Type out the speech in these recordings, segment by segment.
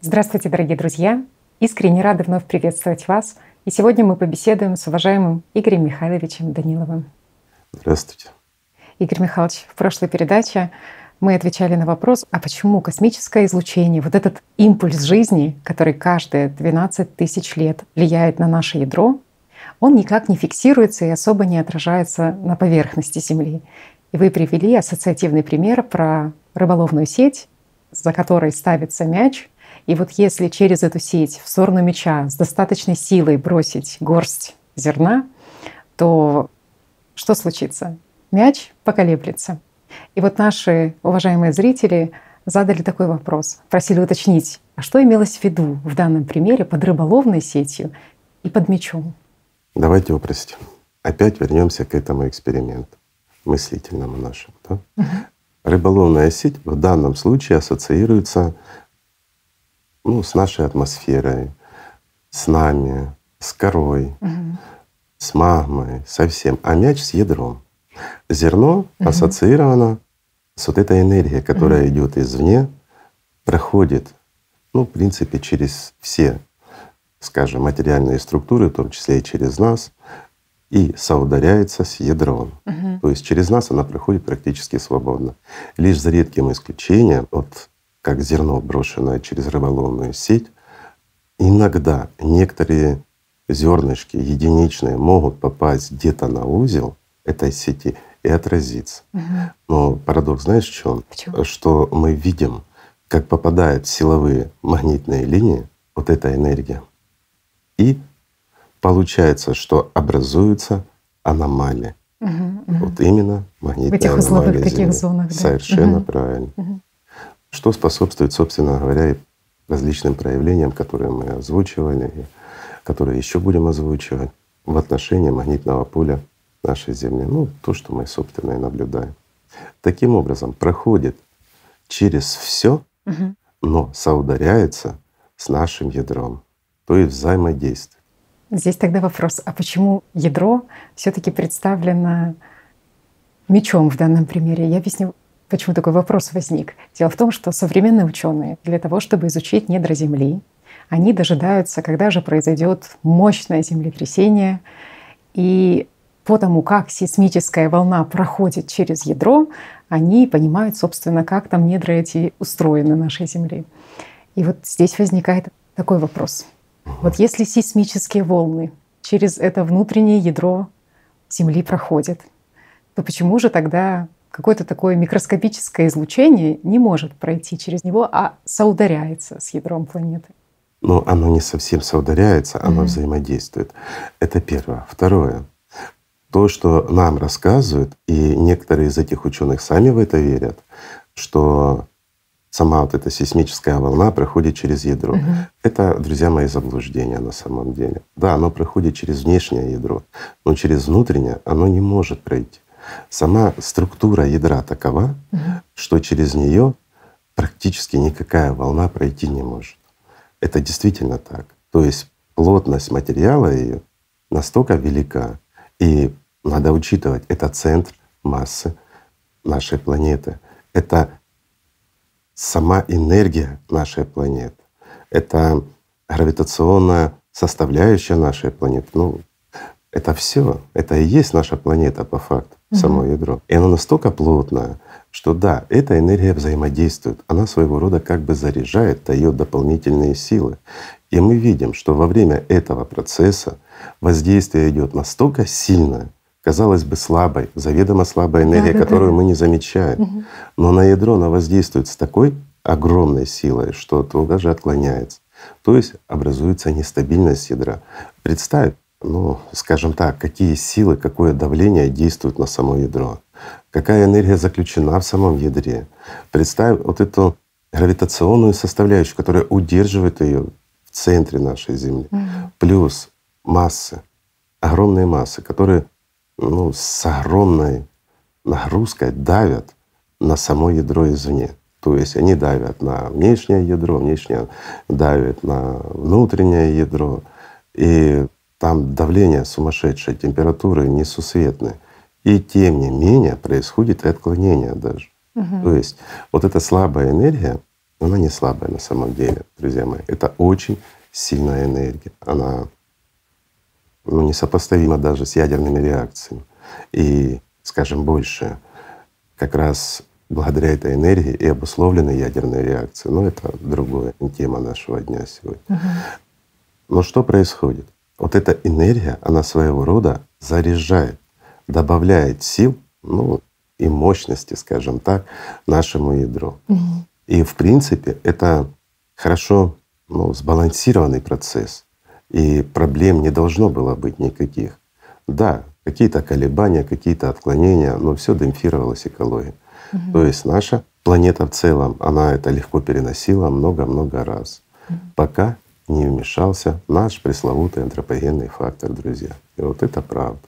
Здравствуйте, дорогие друзья! Искренне рада вновь приветствовать вас. И сегодня мы побеседуем с уважаемым Игорем Михайловичем Даниловым. Здравствуйте. Игорь Михайлович, в прошлой передаче мы отвечали на вопрос, а почему космическое излучение, вот этот импульс жизни, который каждые 12 тысяч лет влияет на наше ядро, он никак не фиксируется и особо не отражается на поверхности Земли. И вы привели ассоциативный пример про рыболовную сеть, за которой ставится мяч. И вот если через эту сеть в сторону мяча с достаточной силой бросить горсть зерна, то что случится? Мяч поколеблется. И вот наши уважаемые зрители задали такой вопрос, просили уточнить, а что имелось в виду в данном примере под рыболовной сетью и под мячом? Давайте упростим. Опять вернемся к этому эксперименту мыслительному нашему. Да? Рыболовная сеть в данном случае ассоциируется ну, с нашей атмосферой, с нами, с корой, угу. с магмой, со всем, а мяч с ядром. Зерно угу. ассоциировано с вот этой энергией, которая угу. идет извне, проходит, ну, в принципе, через все, скажем, материальные структуры, в том числе и через нас, и соударяется с ядром. Угу. То есть через нас она проходит практически свободно. Лишь за редким исключением, вот как зерно, брошенное через рыболовную сеть, иногда некоторые зернышки единичные могут попасть где-то на узел этой сети и отразиться. Угу. Но парадокс знаешь в чем? Почему? Что мы видим, как попадают в силовые магнитные линии вот эта энергия и получается, что образуются аномалии. Угу, угу. Вот именно магнитные В этих узловых таких зонах. Да? Совершенно угу. правильно. Угу. Что способствует, собственно говоря, и различным проявлениям, которые мы озвучивали, и которые еще будем озвучивать в отношении магнитного поля нашей Земли. Ну, то, что мы, собственно, и наблюдаем. Таким образом, проходит через все, угу. но соударяется с нашим ядром, то есть взаимодействие. Здесь тогда вопрос, а почему ядро все-таки представлено мечом в данном примере? Я объясню, почему такой вопрос возник. Дело в том, что современные ученые для того, чтобы изучить недра Земли, они дожидаются, когда же произойдет мощное землетрясение, и по тому, как сейсмическая волна проходит через ядро, они понимают, собственно, как там недра эти устроены нашей Земли. И вот здесь возникает такой вопрос — вот если сейсмические волны через это внутреннее ядро Земли проходят, то почему же тогда какое-то такое микроскопическое излучение не может пройти через него, а соударяется с ядром планеты? Но оно не совсем соударяется, оно mm-hmm. взаимодействует. Это первое. Второе. То, что нам рассказывают, и некоторые из этих ученых сами в это верят, что сама вот эта сейсмическая волна проходит через ядро. Угу. Это, друзья мои, заблуждение на самом деле. Да, оно проходит через внешнее ядро, но через внутреннее оно не может пройти. Сама структура ядра такова, угу. что через нее практически никакая волна пройти не может. Это действительно так. То есть плотность материала ее настолько велика, и надо учитывать, это центр массы нашей планеты. Это сама энергия нашей планеты. Это гравитационная составляющая нашей планеты. Ну, это все, это и есть наша планета по факту, само ядро. И оно настолько плотное, что да, эта энергия взаимодействует, она своего рода как бы заряжает, дает дополнительные силы. И мы видим, что во время этого процесса воздействие идет настолько сильное, казалось бы, слабой, заведомо слабой энергией, да, да, которую да. мы не замечаем. Угу. Но на ядро она воздействует с такой огромной силой, что то даже отклоняется. То есть образуется нестабильность ядра. Представь, ну, скажем так, какие силы, какое давление действует на само ядро, какая энергия заключена в самом ядре. Представь вот эту гравитационную составляющую, которая удерживает ее в центре нашей Земли, угу. плюс массы, огромные массы, которые ну, с огромной нагрузкой давят на само ядро извне. То есть они давят на внешнее ядро, внешнее давит на внутреннее ядро. И там давление сумасшедшее, температуры несусветные. И тем не менее происходит и отклонение даже. Угу. То есть вот эта слабая энергия, она не слабая на самом деле, друзья мои. Это очень сильная энергия. Она ну, несопоставима даже с ядерными реакциями. И, скажем, больше, как раз благодаря этой энергии и обусловлены ядерные реакции. Но это другая тема нашего дня сегодня. Угу. Но что происходит? Вот эта энергия, она своего рода заряжает, добавляет сил, ну и мощности, скажем так, нашему ядру. Угу. И в принципе это хорошо ну, сбалансированный процесс, и проблем не должно было быть никаких. Да, какие-то колебания, какие-то отклонения, но все демпфировалось экологией. Угу. То есть наша планета в целом, она это легко переносила много-много раз, угу. пока не вмешался наш пресловутый антропогенный фактор, друзья. И вот это правда.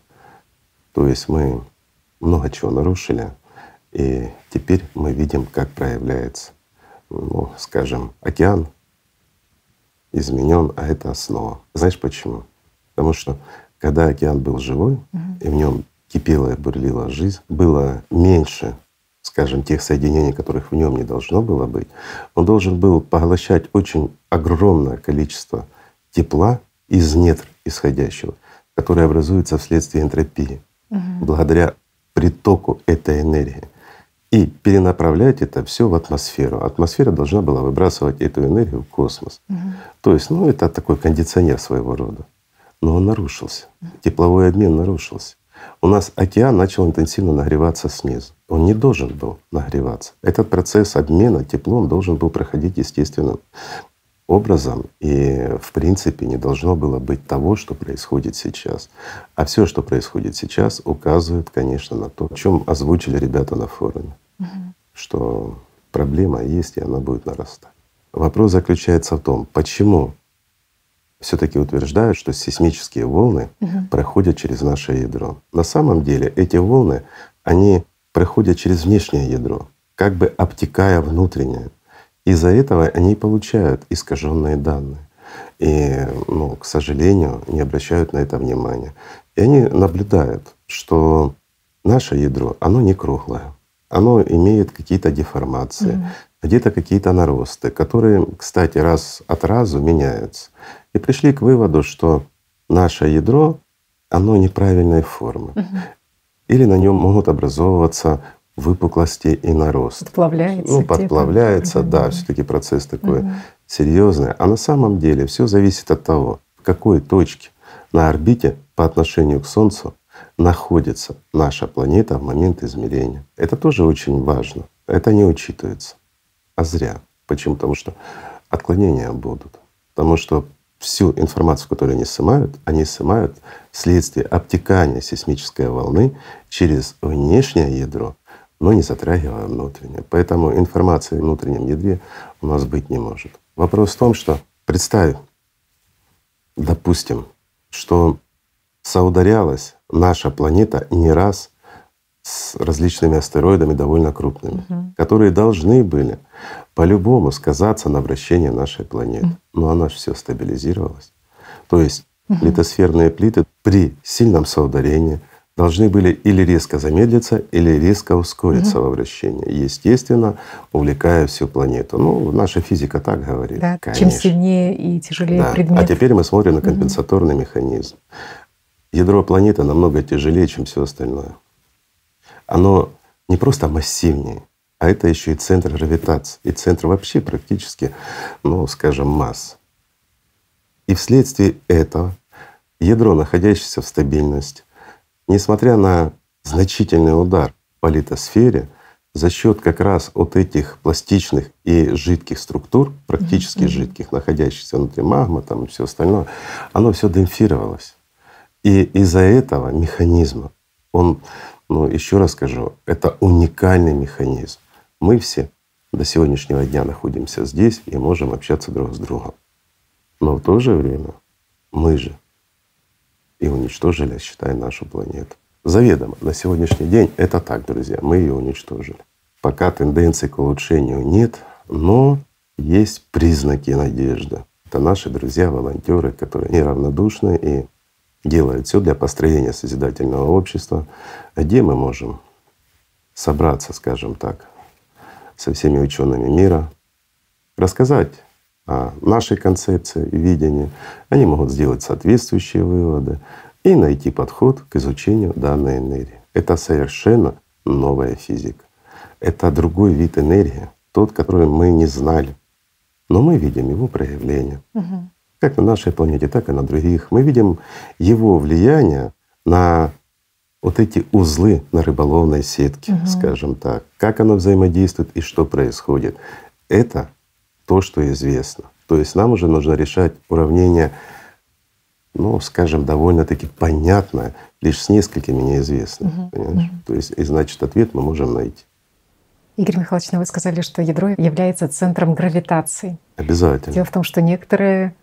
То есть мы много чего нарушили, и теперь мы видим, как проявляется, ну, скажем, океан изменен, а это основа. Знаешь почему? Потому что когда океан был живой, угу. и в нем кипела и бурлила жизнь, было меньше скажем, тех соединений, которых в нем не должно было быть, он должен был поглощать очень огромное количество тепла из недр исходящего, которое образуется вследствие энтропии, угу. благодаря притоку этой энергии. И перенаправлять это все в атмосферу. Атмосфера должна была выбрасывать эту энергию в космос. Угу. То есть, ну, это такой кондиционер своего рода. Но он нарушился. Тепловой обмен нарушился у нас океан начал интенсивно нагреваться снизу. Он не должен был нагреваться. Этот процесс обмена теплом должен был проходить естественным образом, и в принципе не должно было быть того, что происходит сейчас. А все, что происходит сейчас, указывает, конечно, на то, о чем озвучили ребята на форуме, угу. что проблема есть, и она будет нарастать. Вопрос заключается в том, почему все-таки утверждают, что сейсмические волны угу. проходят через наше ядро. На самом деле эти волны, они проходят через внешнее ядро, как бы обтекая внутреннее. Из-за этого они получают искаженные данные. И, ну, к сожалению, не обращают на это внимания. И они наблюдают, что наше ядро, оно не круглое, оно имеет какие-то деформации, mm где-то какие-то наросты, которые, кстати, раз от разу меняются и пришли к выводу, что наше ядро, оно неправильной формы. Угу. Или на нем могут образовываться выпуклости и нарост. Подплавляется. Ну, подплавляется, типа. да, все-таки процесс такой угу. серьезный. А на самом деле все зависит от того, в какой точке на орбите по отношению к Солнцу находится наша планета в момент измерения. Это тоже очень важно. Это не учитывается. А зря. Почему? Потому что отклонения будут. Потому что всю информацию, которую они снимают, они снимают вследствие обтекания сейсмической волны через внешнее ядро, но не затрагивая внутреннее. Поэтому информации в внутреннем ядре у нас быть не может. Вопрос в том, что представь, допустим, что соударялась наша планета не раз с различными астероидами довольно крупными, угу. которые должны были по-любому сказаться на вращении нашей планеты. Угу. Но она же все стабилизировалась. То есть угу. литосферные плиты при сильном соударении должны были или резко замедлиться, или резко ускориться угу. во вращении. Естественно, увлекая всю планету. Ну, наша физика так говорит. Да, чем сильнее и тяжелее да. предмет. А теперь мы смотрим на компенсаторный угу. механизм. Ядро планеты намного тяжелее, чем все остальное оно не просто массивнее, а это еще и центр гравитации, и центр вообще практически, ну, скажем, масс. И вследствие этого ядро, находящееся в стабильности, несмотря на значительный удар по литосфере, за счет как раз от этих пластичных и жидких структур, практически mm-hmm. жидких, находящихся внутри магмы там и все остальное, оно все демпфировалось. И из-за этого механизма он но еще раз скажу, это уникальный механизм. Мы все до сегодняшнего дня находимся здесь и можем общаться друг с другом. Но в то же время мы же и уничтожили, считай, нашу планету. Заведомо на сегодняшний день это так, друзья, мы ее уничтожили. Пока тенденций к улучшению нет, но есть признаки надежды. Это наши друзья, волонтеры, которые неравнодушны и делает все для построения созидательного общества, где мы можем собраться, скажем так, со всеми учеными мира, рассказать нашей концепции и видении, они могут сделать соответствующие выводы и найти подход к изучению данной энергии. Это совершенно новая физика. Это другой вид энергии, тот, который мы не знали. Но мы видим его проявление. Угу. Как на нашей планете, так и на других. Мы видим его влияние на вот эти узлы на рыболовной сетке, угу. скажем так, как оно взаимодействует и что происходит. Это то, что известно. То есть нам уже нужно решать уравнение, ну, скажем, довольно-таки понятное, лишь с несколькими неизвестными. Угу. Понимаешь? Угу. То есть, и значит, ответ мы можем найти. Игорь Михайлович, ну вы сказали, что ядро является центром гравитации. Обязательно. Дело в том, что некоторые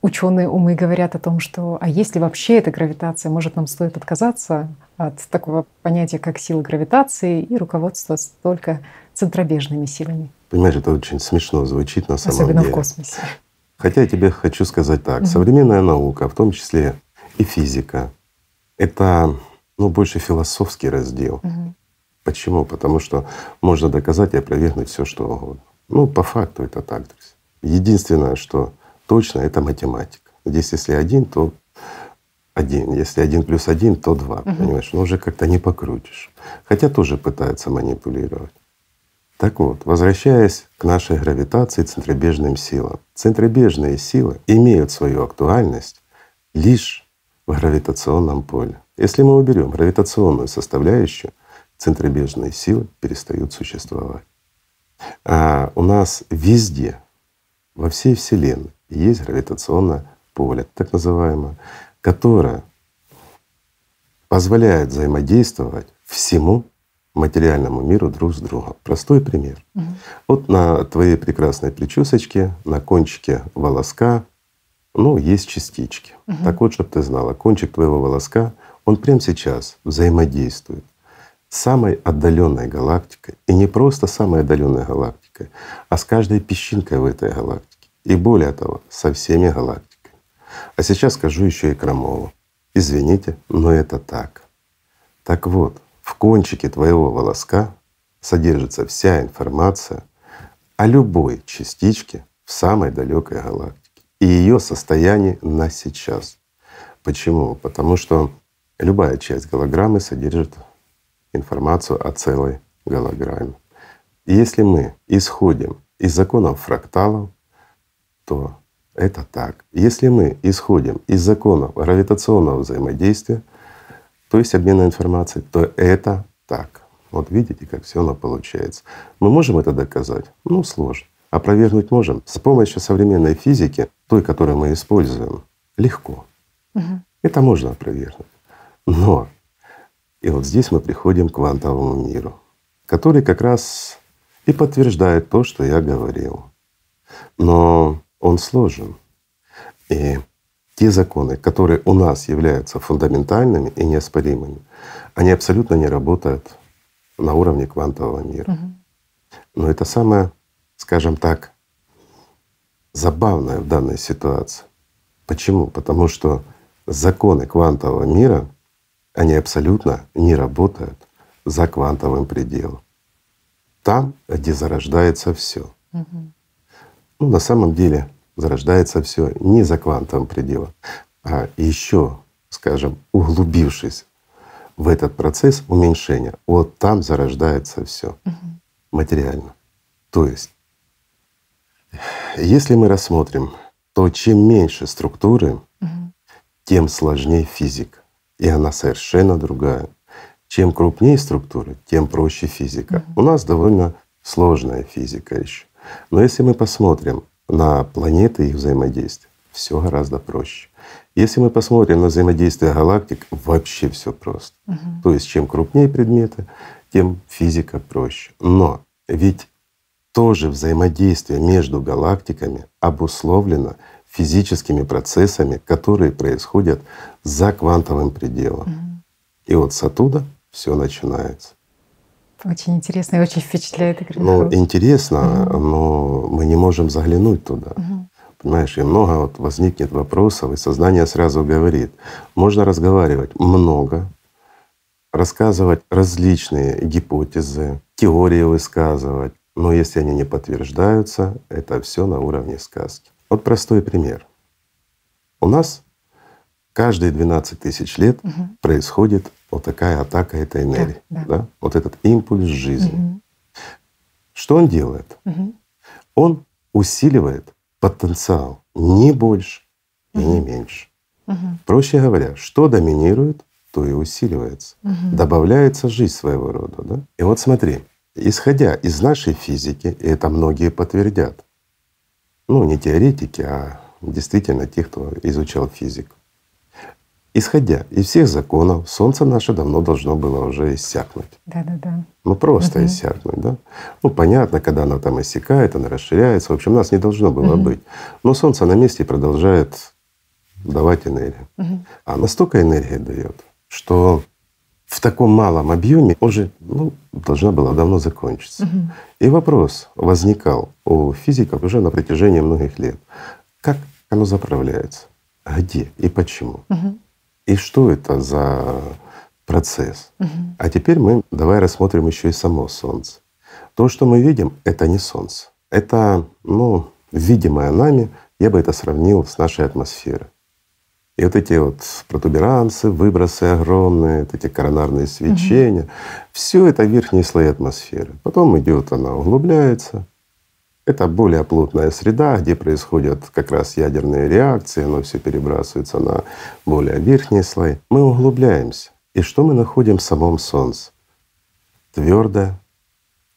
ученые умы говорят о том, что а если вообще эта гравитация, может, нам стоит отказаться от такого понятия, как сила гравитации, и руководствоваться только центробежными силами. Понимаешь, это очень смешно звучит на самом Особенно деле. в космосе. Хотя я тебе хочу сказать так. Угу. Современная наука, в том числе и физика, это ну, больше философский раздел. Угу. Почему? Потому что можно доказать и опровергнуть все, что угодно. Ну, по факту это так. Единственное, что точно, это математика. Здесь если один, то один. Если один плюс один, то два. Угу. Понимаешь? Но уже как-то не покрутишь. Хотя тоже пытаются манипулировать. Так вот, возвращаясь к нашей гравитации, центробежным силам. Центробежные силы имеют свою актуальность лишь в гравитационном поле. Если мы уберем гравитационную составляющую, центробежные силы перестают существовать. А у нас везде, во всей Вселенной, есть гравитационное поле, так называемое, которое позволяет взаимодействовать всему материальному миру друг с другом. Простой пример. Угу. Вот на твоей прекрасной причесочке, на кончике волоска, ну, есть частички. Угу. Так вот, чтобы ты знала, кончик твоего волоска, он прямо сейчас взаимодействует с самой отдаленной галактикой. И не просто самой отдаленной галактикой, а с каждой песчинкой в этой галактике. И более того, со всеми галактиками. А сейчас скажу еще и Крамову. Извините, но это так. Так вот, в кончике твоего волоска содержится вся информация о любой частичке в самой далекой галактике и ее состоянии на сейчас. Почему? Потому что любая часть голограммы содержит информацию о целой голограмме. Если мы исходим из законов фракталов, то это так. Если мы исходим из законов гравитационного взаимодействия, то есть обмена информацией, то это так. Вот видите, как все оно получается. Мы можем это доказать? Ну, сложно. Опровергнуть можем. С помощью современной физики, той, которую мы используем, легко. Угу. Это можно опровергнуть. Но и вот здесь мы приходим к квантовому миру, который как раз и подтверждает то, что я говорил. Но он сложен. И те законы, которые у нас являются фундаментальными и неоспоримыми, они абсолютно не работают на уровне квантового мира. Угу. Но это самое, скажем так, забавное в данной ситуации. Почему? Потому что законы квантового мира, они абсолютно не работают за квантовым пределом. Там, где зарождается все. Угу. Ну, на самом деле зарождается все не за квантовым пределом, а еще, скажем, углубившись в этот процесс уменьшения, вот там зарождается все угу. материально. То есть, если мы рассмотрим, то чем меньше структуры, угу. тем сложнее физика. И она совершенно другая. Чем крупнее структуры, тем проще физика. Угу. У нас довольно сложная физика еще. Но если мы посмотрим на планеты и их взаимодействие, все гораздо проще. Если мы посмотрим на взаимодействие галактик, вообще все просто. Угу. То есть чем крупнее предметы, тем физика проще. Но ведь тоже взаимодействие между галактиками обусловлено физическими процессами, которые происходят за квантовым пределом. Угу. И вот с оттуда все начинается. Очень интересно и очень впечатляет. Игорь ну, интересно, угу. но мы не можем заглянуть туда. Угу. Понимаешь, и много вот возникнет вопросов, и сознание сразу говорит, можно разговаривать много, рассказывать различные гипотезы, теории высказывать, Но если они не подтверждаются, это все на уровне сказки. Вот простой пример. У нас каждые 12 тысяч лет угу. происходит вот такая атака этой энергии. Да, да. Да? Вот этот импульс жизни. Угу. Что он делает? Угу. Он усиливает потенциал не больше угу. и не меньше. Угу. Проще говоря, что доминирует, то и усиливается. Угу. Добавляется жизнь своего рода. Да? И вот смотри, исходя из нашей физики, и это многие подтвердят, ну не теоретики, а действительно те, кто изучал физику. Исходя из всех законов, Солнце наше давно должно было уже иссякнуть. Да, да, да. Ну просто угу. иссякнуть, да. Ну понятно, когда оно там иссякает, оно расширяется. В общем, нас не должно было угу. быть. Но Солнце на месте продолжает давать энергию. Угу. А настолько энергии дает, что в таком малом объеме уже ну, должна была давно закончиться. Угу. И вопрос возникал у физиков уже на протяжении многих лет. Как оно заправляется? Где и почему? Угу. И что это за процесс? Угу. А теперь мы давай рассмотрим еще и само Солнце. То, что мы видим, это не Солнце. Это, ну, видимое нами, я бы это сравнил с нашей атмосферой. И вот эти вот протуберанцы, выбросы огромные, вот эти коронарные свечения, угу. все это верхние слои атмосферы. Потом идет она, углубляется, это более плотная среда, где происходят как раз ядерные реакции, оно все перебрасывается на более верхние слои. Мы углубляемся. И что мы находим в самом Солнце? Твердое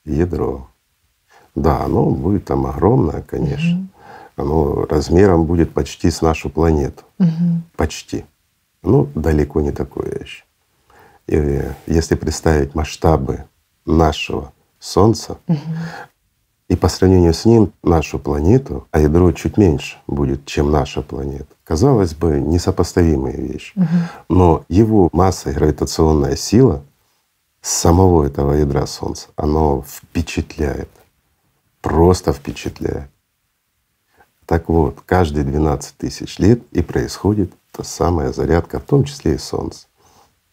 ядро. Да, оно будет там огромное, конечно. Угу. Оно размером будет почти с нашу планету. Угу. Почти. Ну, далеко не такое еще. И если представить масштабы нашего Солнца, угу. И по сравнению с ним нашу планету, а ядро чуть меньше будет, чем наша планета. Казалось бы, несопоставимые вещи. Угу. Но его масса и гравитационная сила самого этого ядра Солнца, оно впечатляет, просто впечатляет. Так вот, каждые 12 тысяч лет и происходит та самая зарядка, в том числе и Солнце.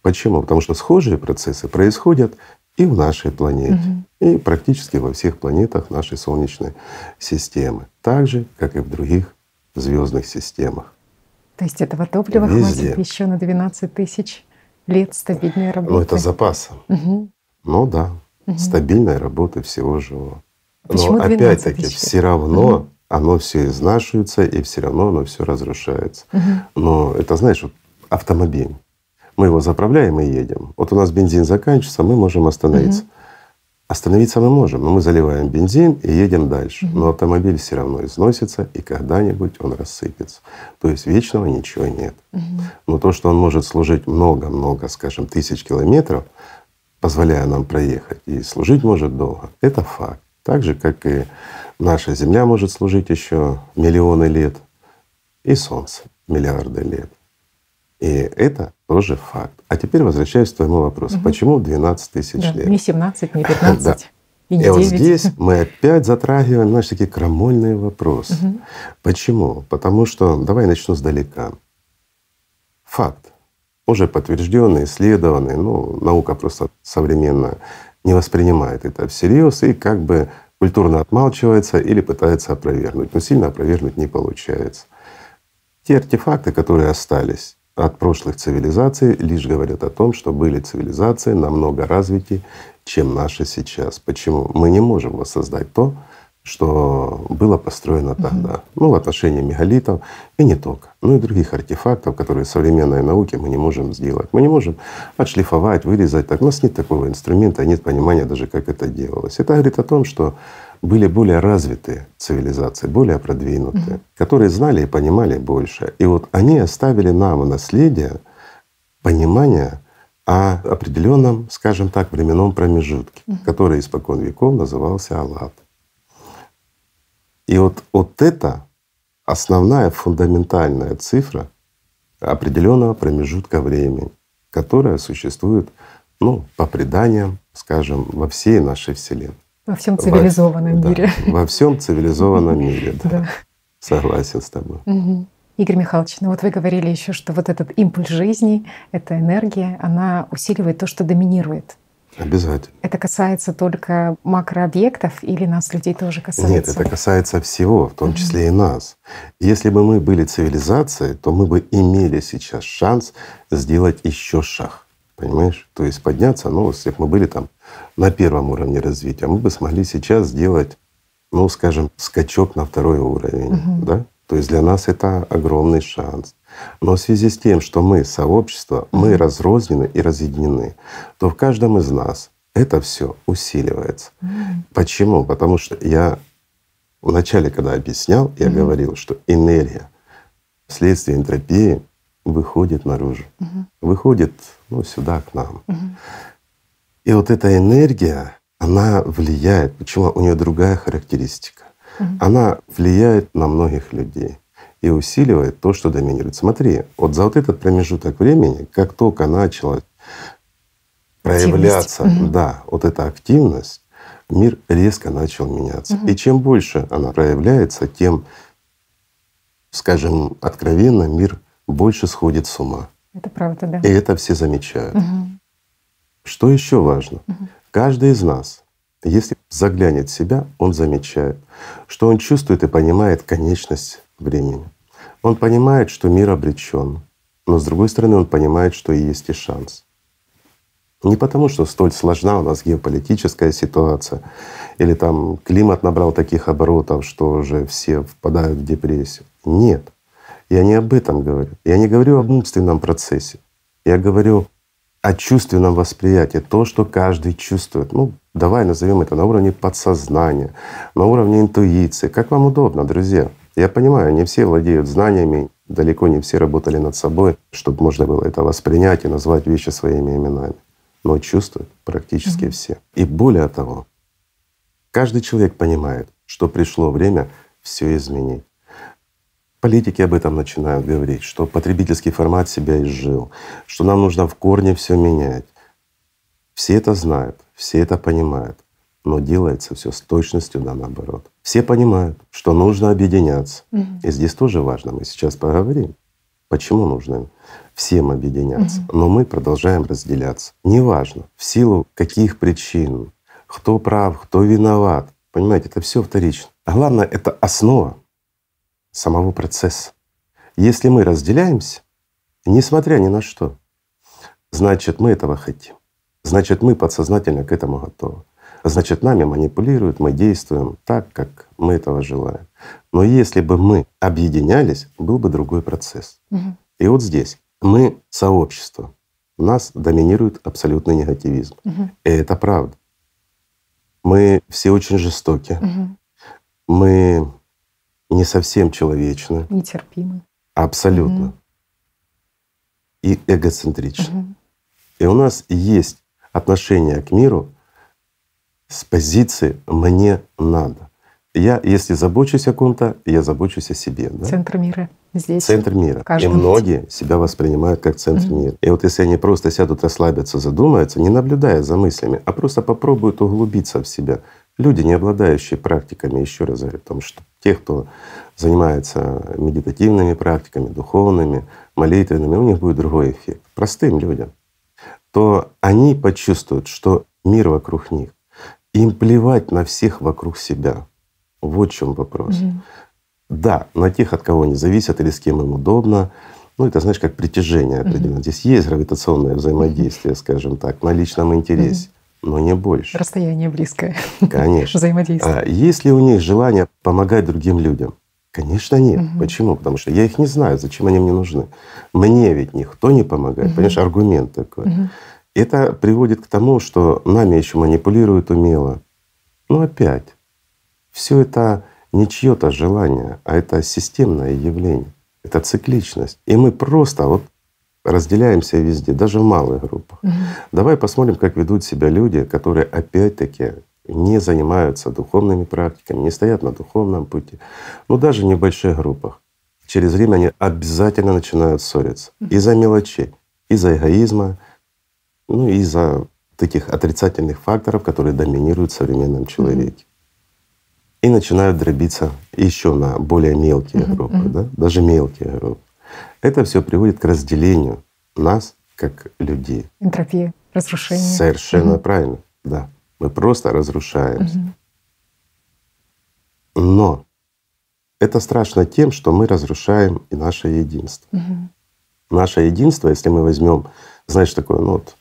Почему? Потому что схожие процессы происходят и в нашей планете, угу. и практически во всех планетах нашей Солнечной системы, так же, как и в других звездных системах. То есть этого топлива Везде. хватит еще на 12 тысяч лет стабильной работы? Ну, это запасом. Угу. Ну да, угу. стабильной работы всего живого. Почему Но опять-таки все равно угу. оно все изнашивается, и все равно оно все разрушается. Угу. Но это, знаешь, вот автомобиль. Мы его заправляем и едем. Вот у нас бензин заканчивается, мы можем остановиться. Угу. Остановиться мы можем, но мы заливаем бензин и едем дальше. Угу. Но автомобиль все равно износится, и когда-нибудь он рассыпется. То есть вечного ничего нет. Угу. Но то, что он может служить много-много, скажем, тысяч километров, позволяя нам проехать, и служить может долго, это факт. Так же, как и наша Земля может служить еще миллионы лет, и Солнце миллиарды лет. И это тоже факт. А теперь возвращаюсь к твоему вопросу. Угу. Почему 12 тысяч да, лет? Не 17, не 15. да. И, не и вот здесь мы опять затрагиваем, знаешь, такие крамольные вопросы. Угу. Почему? Потому что, давай начну сдалека. Факт. Уже подтвержденный, исследованный, ну, наука просто современная не воспринимает это всерьез и как бы культурно отмалчивается или пытается опровергнуть. Но сильно опровергнуть не получается. Те артефакты, которые остались, от прошлых цивилизаций лишь говорят о том, что были цивилизации намного развитее, чем наши сейчас. Почему? Мы не можем воссоздать то, что было построено тогда. Угу. Ну, в отношении мегалитов и не только, но и других артефактов, которые в современной науке мы не можем сделать. Мы не можем отшлифовать, вырезать. Так. У нас нет такого инструмента, нет понимания даже, как это делалось. Это говорит о том, что были более развитые цивилизации, более продвинутые, угу. которые знали и понимали больше. И вот они оставили нам в наследие понимание о определенном, скажем так, временном промежутке, угу. который испокон веков назывался Аллат. И вот, вот это основная фундаментальная цифра определенного промежутка времени, которая существует ну, по преданиям, скажем, во всей нашей Вселенной. Во всем цивилизованном во, мире. Да, во всем цивилизованном мире, да. да. Согласен с тобой. Угу. Игорь Михайлович, ну вот вы говорили еще, что вот этот импульс жизни, эта энергия, она усиливает то, что доминирует. Обязательно. Это касается только макрообъектов или нас, людей, тоже касается? Нет, это касается всего, в том числе и нас. Если бы мы были цивилизацией, то мы бы имели сейчас шанс сделать еще шаг. Понимаешь? То есть подняться, ну, если бы мы были там на первом уровне развития, мы бы смогли сейчас сделать, ну, скажем, скачок на второй уровень, угу. да? То есть для нас это огромный шанс. Но в связи с тем, что мы сообщество, мы разрознены и разъединены, то в каждом из нас это все усиливается. Почему? Потому что я вначале, когда объяснял, я говорил, что энергия вследствие энтропии выходит наружу, выходит ну, сюда к нам. И вот эта энергия, она влияет. Почему? У нее другая характеристика. Она влияет на многих людей и усиливает то, что доминирует. Смотри, вот за вот этот промежуток времени, как только начала проявляться, активность. да, вот эта активность, мир резко начал меняться. Угу. И чем больше она проявляется, тем, скажем, откровенно мир больше сходит с ума. Это правда, да. И это все замечают. Угу. Что еще важно? Угу. Каждый из нас, если заглянет в себя, он замечает, что он чувствует и понимает конечность времени. Он понимает, что мир обречен, но с другой стороны он понимает, что и есть и шанс. Не потому, что столь сложна у нас геополитическая ситуация, или там климат набрал таких оборотов, что уже все впадают в депрессию. Нет. Я не об этом говорю. Я не говорю об умственном процессе. Я говорю о чувственном восприятии, то, что каждый чувствует. Ну, давай назовем это на уровне подсознания, на уровне интуиции, как вам удобно, друзья. Я понимаю, не все владеют знаниями, далеко не все работали над собой, чтобы можно было это воспринять и назвать вещи своими именами. Но чувствуют практически mm-hmm. все. И более того, каждый человек понимает, что пришло время все изменить. Политики об этом начинают говорить, что потребительский формат себя изжил, что нам нужно в корне все менять. Все это знают, все это понимают но делается все с точностью да наоборот. Все понимают, что нужно объединяться. Угу. И здесь тоже важно, мы сейчас поговорим, почему нужно всем объединяться. Угу. Но мы продолжаем разделяться. Неважно, в силу каких причин, кто прав, кто виноват. Понимаете, это все вторично. А главное — это основа самого процесса. Если мы разделяемся, несмотря ни на что, значит, мы этого хотим. Значит, мы подсознательно к этому готовы. Значит, нами манипулируют, мы действуем так, как мы этого желаем. Но если бы мы объединялись, был бы другой процесс. Угу. И вот здесь мы сообщество. У нас доминирует абсолютный негативизм. Угу. И это правда. Мы все очень жестоки. Угу. Мы не совсем человечны. Нетерпимы. Абсолютно. Угу. И эгоцентричны. Угу. И у нас есть отношение к миру с позиции «мне надо». Я, если забочусь о ком-то, я забочусь о себе. Да? Центр мира здесь. Центр мира. И многие себя воспринимают как центр угу. мира. И вот если они просто сядут, расслабятся, задумаются, не наблюдая за мыслями, а просто попробуют углубиться в себя. Люди, не обладающие практиками, еще раз говорю, потому что те, кто занимается медитативными практиками, духовными, молитвенными, у них будет другой эффект. Простым людям, то они почувствуют, что мир вокруг них им плевать на всех вокруг себя. Вот в чем вопрос. Угу. Да, на тех, от кого они зависят или с кем им удобно. Ну, это знаешь, как притяжение определенно. Угу. Здесь есть гравитационное взаимодействие, угу. скажем так, на личном интересе, угу. Но не больше. Расстояние близкое. Конечно. Взаимодействие. А есть ли у них желание помогать другим людям? Конечно, нет. Угу. Почему? Потому что я их не знаю, зачем они мне нужны. Мне ведь никто не помогает. Угу. Понимаешь, аргумент такой. Угу. Это приводит к тому, что нами еще манипулируют умело. Но опять, все это не чье-то желание, а это системное явление, это цикличность. И мы просто вот разделяемся везде, даже в малых группах. Угу. Давай посмотрим, как ведут себя люди, которые опять-таки не занимаются духовными практиками, не стоят на духовном пути, но даже в небольших группах. Через время они обязательно начинают ссориться из-за мелочей, из-за эгоизма, ну и из-за таких отрицательных факторов, которые доминируют в современном человеке. И начинают дробиться еще на более мелкие группы, да? даже мелкие группы. Это все приводит к разделению нас как людей. Энтропия Разрушение. Совершенно угу. правильно, да. Мы просто разрушаемся. Угу. Но это страшно тем, что мы разрушаем и наше единство. Угу. Наше единство, если мы возьмем, знаешь, такое, ну вот,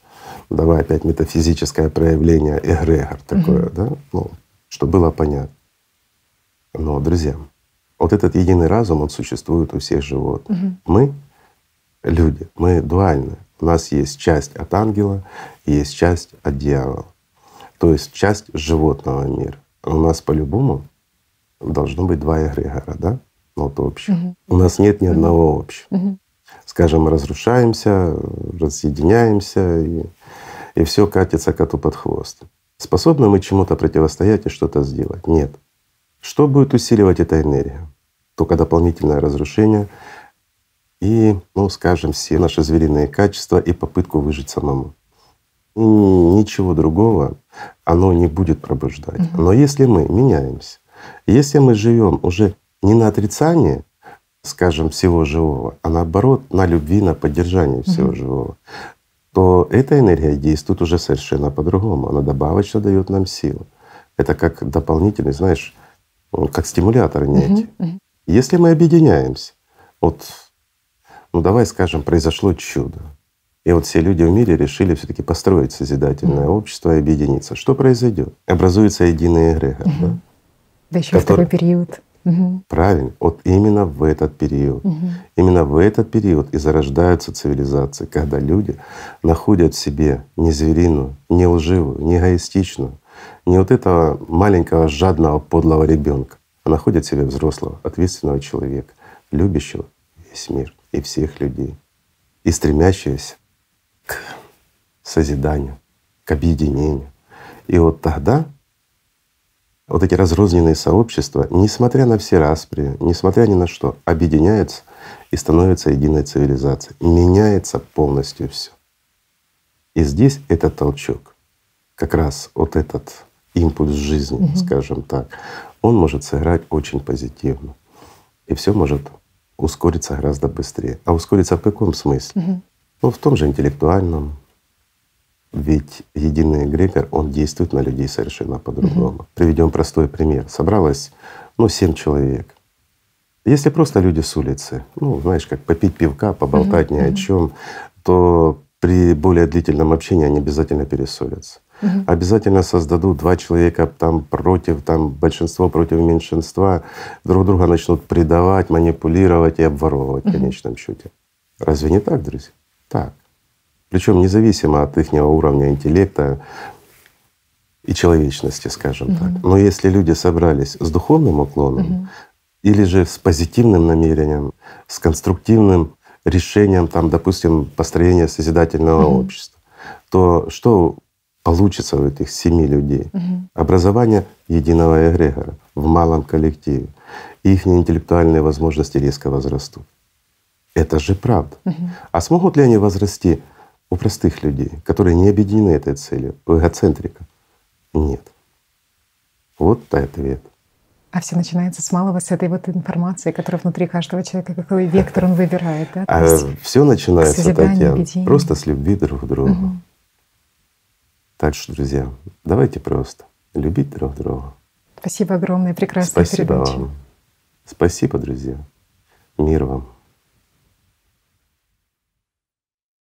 давай опять метафизическое проявление, эгрегор такое, угу. да, ну, что было понятно. Но, друзья, вот этот единый разум, он существует у всех животных. Угу. Мы люди, мы дуальны. У нас есть часть от ангела, есть часть от дьявола, то есть часть животного мира. У нас по-любому должно быть два эгрегора, да? Ну, вот общего. Угу. У нас нет ни одного общего. Угу. Скажем, разрушаемся, разъединяемся, и, и все катится коту под хвост. Способны мы чему-то противостоять и что-то сделать? Нет. Что будет усиливать эта энергия? Только дополнительное разрушение и, ну, скажем, все наши звериные качества и попытку выжить самому. И ничего другого оно не будет пробуждать. Угу. Но если мы меняемся, если мы живем уже не на отрицании, скажем, всего живого, а наоборот на любви, на поддержании всего угу. живого, то эта энергия действует уже совершенно по-другому. Она добавочно дает нам силу. Это как дополнительный, знаешь, как стимулятор некий. Угу. Если мы объединяемся, вот, ну давай скажем, произошло чудо. И вот все люди в мире решили все таки построить созидательное mm общество и объединиться. Что произойдет? Образуется единый эгрегор, mm-hmm. да? Да еще который... в такой период. Угу. Правильно. Вот именно в этот период. Угу. Именно в этот период и зарождаются цивилизации, когда люди находят в себе не звериную, не лживую, не эгоистичную, не вот этого маленького жадного подлого ребенка, а находят в себе взрослого, ответственного человека, любящего весь мир и всех людей, и стремящегося к созиданию, к объединению. И вот тогда вот эти разрозненные сообщества, несмотря на все распри, несмотря ни на что, объединяются и становятся единой цивилизацией. Меняется полностью все. И здесь этот толчок, как раз вот этот импульс жизни, угу. скажем так, он может сыграть очень позитивно. И все может ускориться гораздо быстрее. А ускориться в каком смысле? Угу. Ну, в том же интеллектуальном, ведь единый эгрегор, он действует на людей совершенно по-другому. Угу. Приведем простой пример. Собралось ну, семь человек. Если просто люди с улицы, ну, знаешь, как попить пивка, поболтать угу. ни о чем, то при более длительном общении они обязательно перессорятся. Угу. Обязательно создадут два человека там против, там большинство против меньшинства, друг друга начнут предавать, манипулировать и обворовывать угу. в конечном счете. Разве не так, друзья? Так. Причем независимо от их уровня интеллекта и человечности, скажем угу. так. Но если люди собрались с духовным уклоном угу. или же с позитивным намерением, с конструктивным решением, там, допустим, построения созидательного угу. общества, то что получится у этих семи людей? Угу. Образование единого эгрегора в малом коллективе. И их интеллектуальные возможности резко возрастут. Это же правда. Угу. А смогут ли они возрасти у простых людей, которые не объединены этой целью, у эгоцентрика? Нет. Вот ответ. А все начинается с малого, с этой вот информации, которая внутри каждого человека, какой вектор он выбирает. Да? А все начинается, Татьяна, просто с любви друг к другу. Угу. Так что, друзья, давайте просто любить друг друга. Спасибо огромное, прекрасная Спасибо передача. вам. Спасибо, друзья. Мир вам.